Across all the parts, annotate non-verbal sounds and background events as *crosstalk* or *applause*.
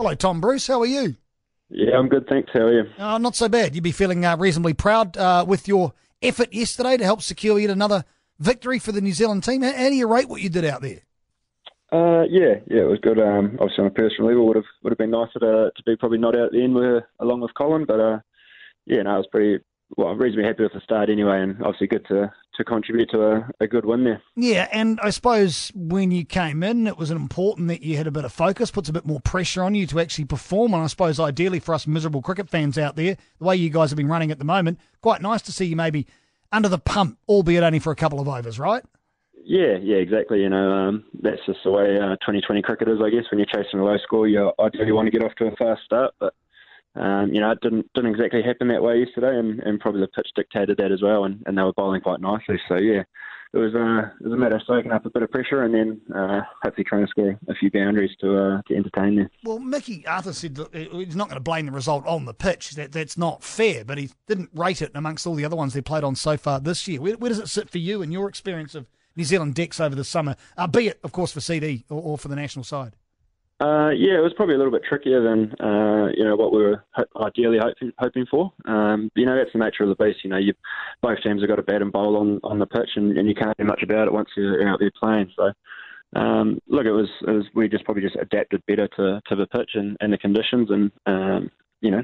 Hello, Tom Bruce. How are you? Yeah, I'm good, thanks. How are you? Uh, not so bad. You'd be feeling uh, reasonably proud uh, with your effort yesterday to help secure yet another victory for the New Zealand team. How, how do you rate what you did out there? Uh, yeah, yeah, it was good. Um, obviously on a personal level, would have would have been nicer to to be probably not out at the end with along with Colin, but uh, yeah, no, I was pretty well reasonably happy with the start anyway, and obviously good to to contribute to a, a good win there. Yeah, and I suppose when you came in, it was important that you had a bit of focus, puts a bit more pressure on you to actually perform. And I suppose ideally for us miserable cricket fans out there, the way you guys have been running at the moment, quite nice to see you maybe under the pump, albeit only for a couple of overs, right? Yeah, yeah, exactly. You know, um, that's just the way uh, 2020 cricket is, I guess. When you're chasing a low score, you ideally want to get off to a fast start, but um, you know, it didn't didn't exactly happen that way yesterday, and, and probably the pitch dictated that as well, and, and they were bowling quite nicely. So yeah, it was uh, it was a matter of soaking up a bit of pressure and then uh, hopefully trying to score a few boundaries to uh, to entertain there. Well, Mickey Arthur said he's not going to blame the result on the pitch. That that's not fair, but he didn't rate it amongst all the other ones they played on so far this year. Where, where does it sit for you and your experience of New Zealand decks over the summer, uh, be it of course for CD or, or for the national side? Uh, yeah, it was probably a little bit trickier than uh, you know what we were ideally hoping, hoping for. Um, you know, that's the nature of the beast. You know, you, both teams have got a bat and bowl on, on the pitch, and, and you can't do much about it once you're out there playing. So, um, look, it was, it was we just probably just adapted better to, to the pitch and, and the conditions, and um, you know,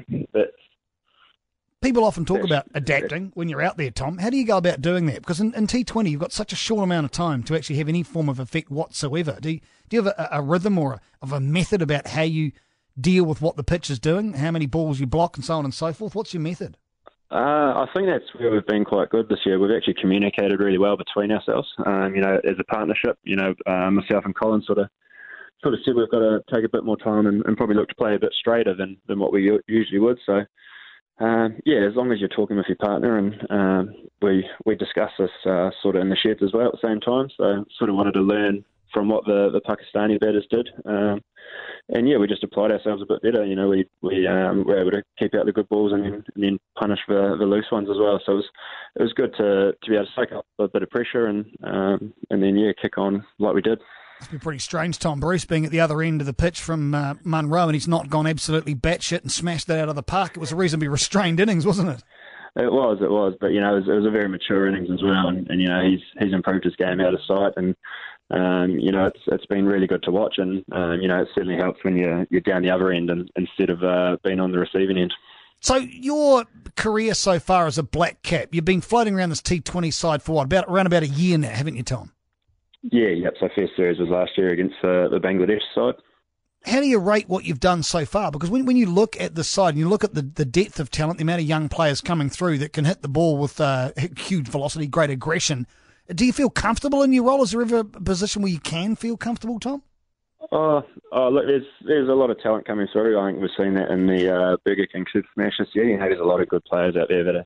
People often talk about adapting when you're out there, Tom. How do you go about doing that? Because in, in, T20, you've got such a short amount of time to actually have any form of effect whatsoever. Do you, do you have a, a rhythm or a, of a method about how you deal with what the pitch is doing, how many balls you block, and so on and so forth? What's your method? Uh, I think that's where we've been quite good this year. We've actually communicated really well between ourselves. Um, you know, as a partnership, you know, uh, myself and Colin sort of sort of said we've got to take a bit more time and, and probably look to play a bit straighter than, than what we usually would. So um, yeah, as long as you're talking with your partner, and um, we we discuss this uh, sort of in the sheds as well at the same time. So sort of wanted to learn from what the, the Pakistani batters did, um, and yeah, we just applied ourselves a bit better. You know, we we um, were able to keep out the good balls and then, and then punish the, the loose ones as well. So it was it was good to to be able to soak up a bit of pressure and um, and then yeah, kick on like we did. It's been pretty strange, Tom Bruce being at the other end of the pitch from uh, Munro, and he's not gone absolutely batshit and smashed that out of the park. It was a reasonably restrained innings, wasn't it? It was, it was, but you know, it was, it was a very mature innings as well, and, and, you know, he's he's improved his game out of sight, and um, you know, it's it's been really good to watch, and um, you know, it certainly helps when you're you're down the other end and, instead of uh, being on the receiving end. So your career so far as a black cap, you've been floating around this T20 side for what about around about a year now, haven't you, Tom? Yeah, yep. So first series was last year against uh, the Bangladesh side. How do you rate what you've done so far? Because when, when you look at the side and you look at the, the depth of talent, the amount of young players coming through that can hit the ball with uh, huge velocity, great aggression, do you feel comfortable in your role? Is there ever a position where you can feel comfortable, Tom? Oh, oh, look, there's there's a lot of talent coming through. I think we've seen that in the uh, Burger King Super Smash this year. You know, there's a lot of good players out there that are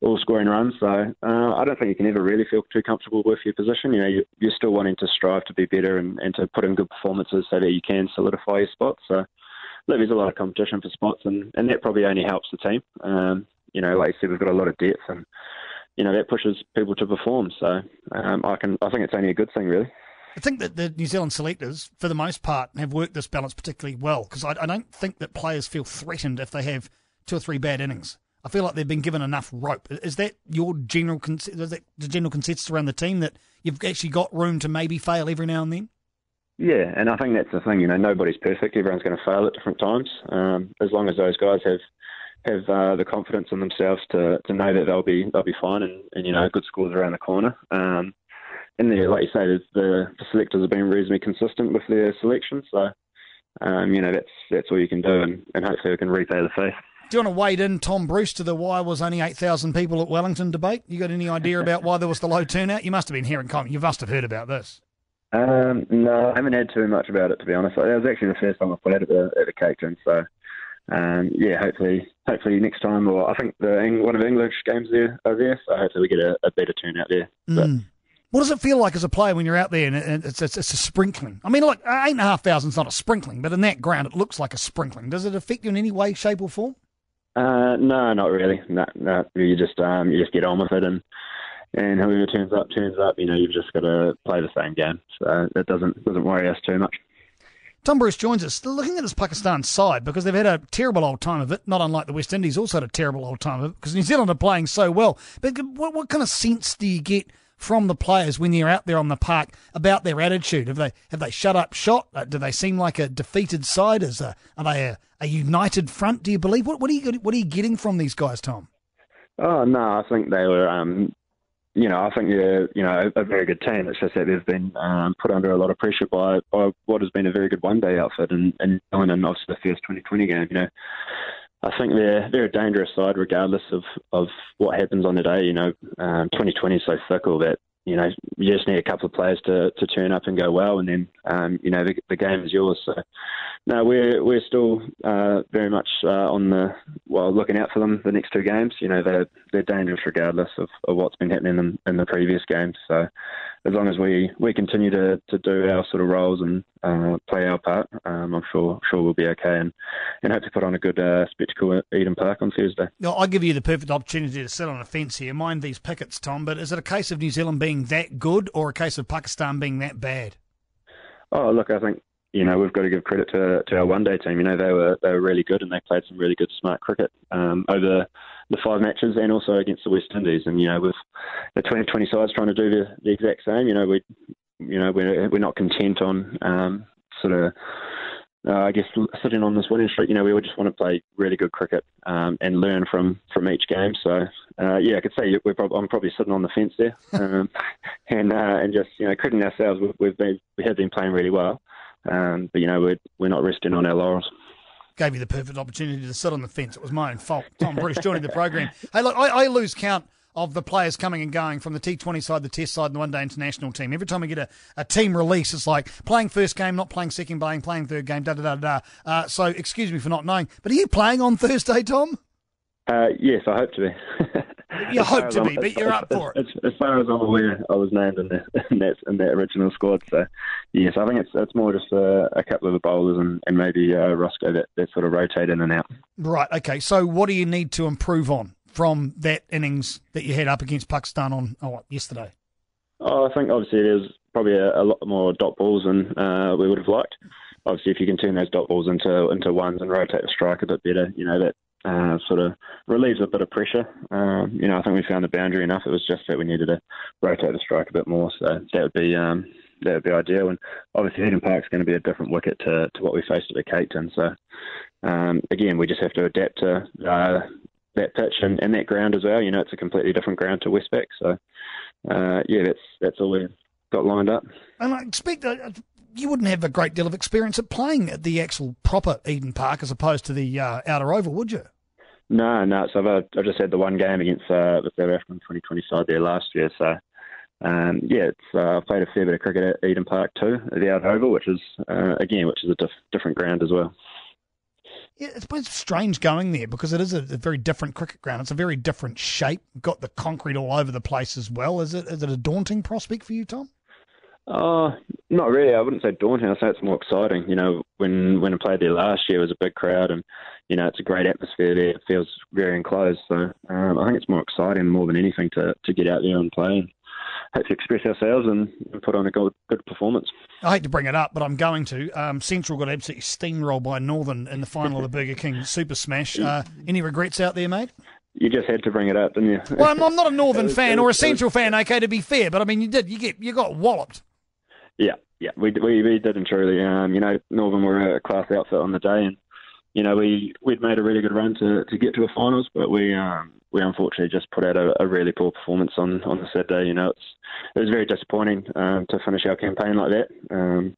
all scoring runs. So uh, I don't think you can ever really feel too comfortable with your position. You know, you, you're still wanting to strive to be better and, and to put in good performances so that you can solidify your spot. So look, there's a lot of competition for spots, and, and that probably only helps the team. Um, you know, like you said, we've got a lot of depth, and you know that pushes people to perform. So um, I can, I think it's only a good thing, really. I think that the New Zealand selectors, for the most part, have worked this balance particularly well because I, I, don't think that players feel threatened if they have two or three bad innings. I feel like they've been given enough rope. Is that your general is that the general consensus around the team that you've actually got room to maybe fail every now and then? Yeah, and I think that's the thing. You know, nobody's perfect. Everyone's going to fail at different times. Um, as long as those guys have have uh, the confidence in themselves to, to know that they'll be they'll be fine, and, and you know, good scores around the corner. Um, and there, like you say, the, the selectors have been reasonably consistent with their selection. So, um, you know, that's that's all you can do, and, and hopefully we can repay the faith. Do you want to wade in, Tom Bruce, to the why was only 8,000 people at Wellington debate? You got any idea *laughs* about why there was the low turnout? You must have been hearing comment. You must have heard about this. Um, no, I haven't heard too much about it, to be honest. It was actually the first time I played at the, at the Cake Tin, so um, yeah, hopefully, hopefully next time, or I think the one of the English games there are there, so hopefully we get a, a better turnout there. Mm. What does it feel like as a player when you're out there and it's, it's, it's a sprinkling? I mean, look, eight and a half thousand is not a sprinkling, but in that ground it looks like a sprinkling. Does it affect you in any way, shape, or form? Uh, no, not really. No, no. You just um, you just get on with it, and and whoever turns up turns up. You know, you've just got to play the same game. So that doesn't doesn't worry us too much. Tom Bruce joins us. Looking at this Pakistan side, because they've had a terrible old time of it, not unlike the West Indies, also had a terrible old time of it, because New Zealand are playing so well. But what, what kind of sense do you get from the players when they're out there on the park about their attitude? Have they have they shut up shot? Uh, do they seem like a defeated side? Is a, are they a, a united front? Do you believe? What, what are you what are you getting from these guys, Tom? Oh no, I think they were. Um, you know, I think they're you know a, very good team. It's just that they've been um, put under a lot of pressure by, by what has been a very good one day outfit and and and obviously the first 2020 game. You know, I think they're they're a dangerous side regardless of, of what happens on the day. You know, um, 2020 is so fickle that you know you just need a couple of players to, to turn up and go well, and then um, you know the, the game is yours. So no, we're we're still uh, very much uh, on the well looking out for them the next two games. You know they're they're dangerous regardless of, of what's been happening in, in the previous games. So as long as we, we continue to, to do our sort of roles and uh, play our part, um, I'm sure sure we'll be okay and, and hope to put on a good uh, spectacle at Eden Park on Thursday. Now, I give you the perfect opportunity to sit on a fence here. Mind these pickets, Tom, but is it a case of New Zealand being that good or a case of Pakistan being that bad? Oh, look, I think you know we've got to give credit to to our one day team. You know they were they were really good and they played some really good smart cricket um, over the five matches and also against the West Indies. And you know with the 2020 sides trying to do the, the exact same, you know we you know we're we're not content on um, sort of. Uh, I guess sitting on this winning streak, you know, we would just want to play really good cricket um, and learn from, from each game. So, uh, yeah, I could say we're prob- I'm probably sitting on the fence there, *laughs* um, and uh, and just you know, crediting ourselves, we've, we've been we have been playing really well. Um, but you know, we're we're not resting on our laurels. Gave you the perfect opportunity to sit on the fence. It was my own fault. *laughs* Tom Bruce joining the program. Hey, look, I, I lose count of the players coming and going from the T20 side, the Test side, and the One Day International team. Every time we get a, a team release, it's like playing first game, not playing second game, playing third game, da da da da. Uh, so, excuse me for not knowing, but are you playing on Thursday, Tom? Uh, yes, I hope to be. *laughs* you hope to be, but you're up for it. As, far as I'm aware, I was named in, the, *laughs* in that in that original squad. So, yes, I think it's it's more just a, a couple of the bowlers and, and maybe uh, Roscoe that, that sort of rotate in and out. Right. Okay. So, what do you need to improve on from that innings that you had up against Pakistan on oh, what, yesterday? Oh, I think obviously there's probably a, a lot more dot balls than uh, we would have liked obviously if you can turn those dot balls into into ones and rotate the strike a bit better, you know that uh, sort of relieves a bit of pressure. Um, you know, I think we found the boundary enough. It was just that we needed to rotate the strike a bit more. So that would be um, that would be ideal. And obviously, Eden Park's going to be a different wicket to, to what we faced at the Cake Tin. So um, again, we just have to adapt to uh, that pitch and, and, that ground as well. You know, it's a completely different ground to Westpac. So uh, yeah, that's that's all we've got lined up. And I expect uh, you wouldn't have a great deal of experience at playing at the actual proper Eden Park as opposed to the uh, outer oval, would you? No, no. So I've, uh, I've just had the one game against uh, the South African 2020 side there last year. So um, yeah, it's, uh, I've played a fair bit of cricket at Eden Park too, at the outer oval, which is uh, again, which is a diff- different ground as well. Yeah, it's, it's strange going there because it is a, a, very different cricket ground. It's a very different shape. Got the concrete all over the place as well. Is it is it a daunting prospect for you, Tom? Uh, not really. I wouldn't say daunting. I say it's more exciting. You know, when when I played there last year, it was a big crowd, and you know, it's a great atmosphere there. It feels very enclosed. So um, I think it's more exciting more than anything to to get out there and play. And, hope to express ourselves and, and, put on a good, good performance. I hate to bring it up, but I'm going to. Um, Central got absolutely steamrolled by Northern in the final of the Burger King *laughs* Super Smash. Uh, any regrets out there, mate? You just had to bring it up, didn't you? Well, I'm, I'm not a *laughs* Northern fan or a Central fan. Okay, to be fair, but I mean, you did. You get you got walloped. Yeah, yeah, we we, we did and truly. Um, you know, Northern were a class outfit on the day, and you know we we'd made a really good run to, to get to a finals, but we um, we unfortunately just put out a, a really poor performance on on the Saturday. You know, it's it was very disappointing um, to finish our campaign like that. Um,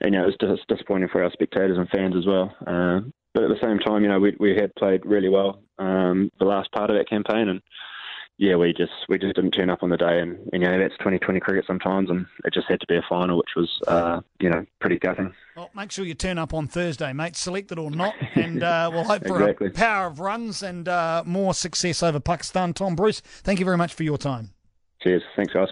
and you know, it was dis- disappointing for our spectators and fans as well. Uh, but at the same time, you know, we we had played really well um, the last part of that campaign, and yeah, we just we just didn't turn up on the day, and, and you know that's 2020 cricket sometimes, and it just had to be a final, which was uh, you know pretty gutting. Well, make sure you turn up on Thursday, mate, selected or not, and uh, we'll hope for exactly. a power of runs and uh, more success over Pakistan. Tom Bruce, thank you very much for your time. Cheers, thanks guys.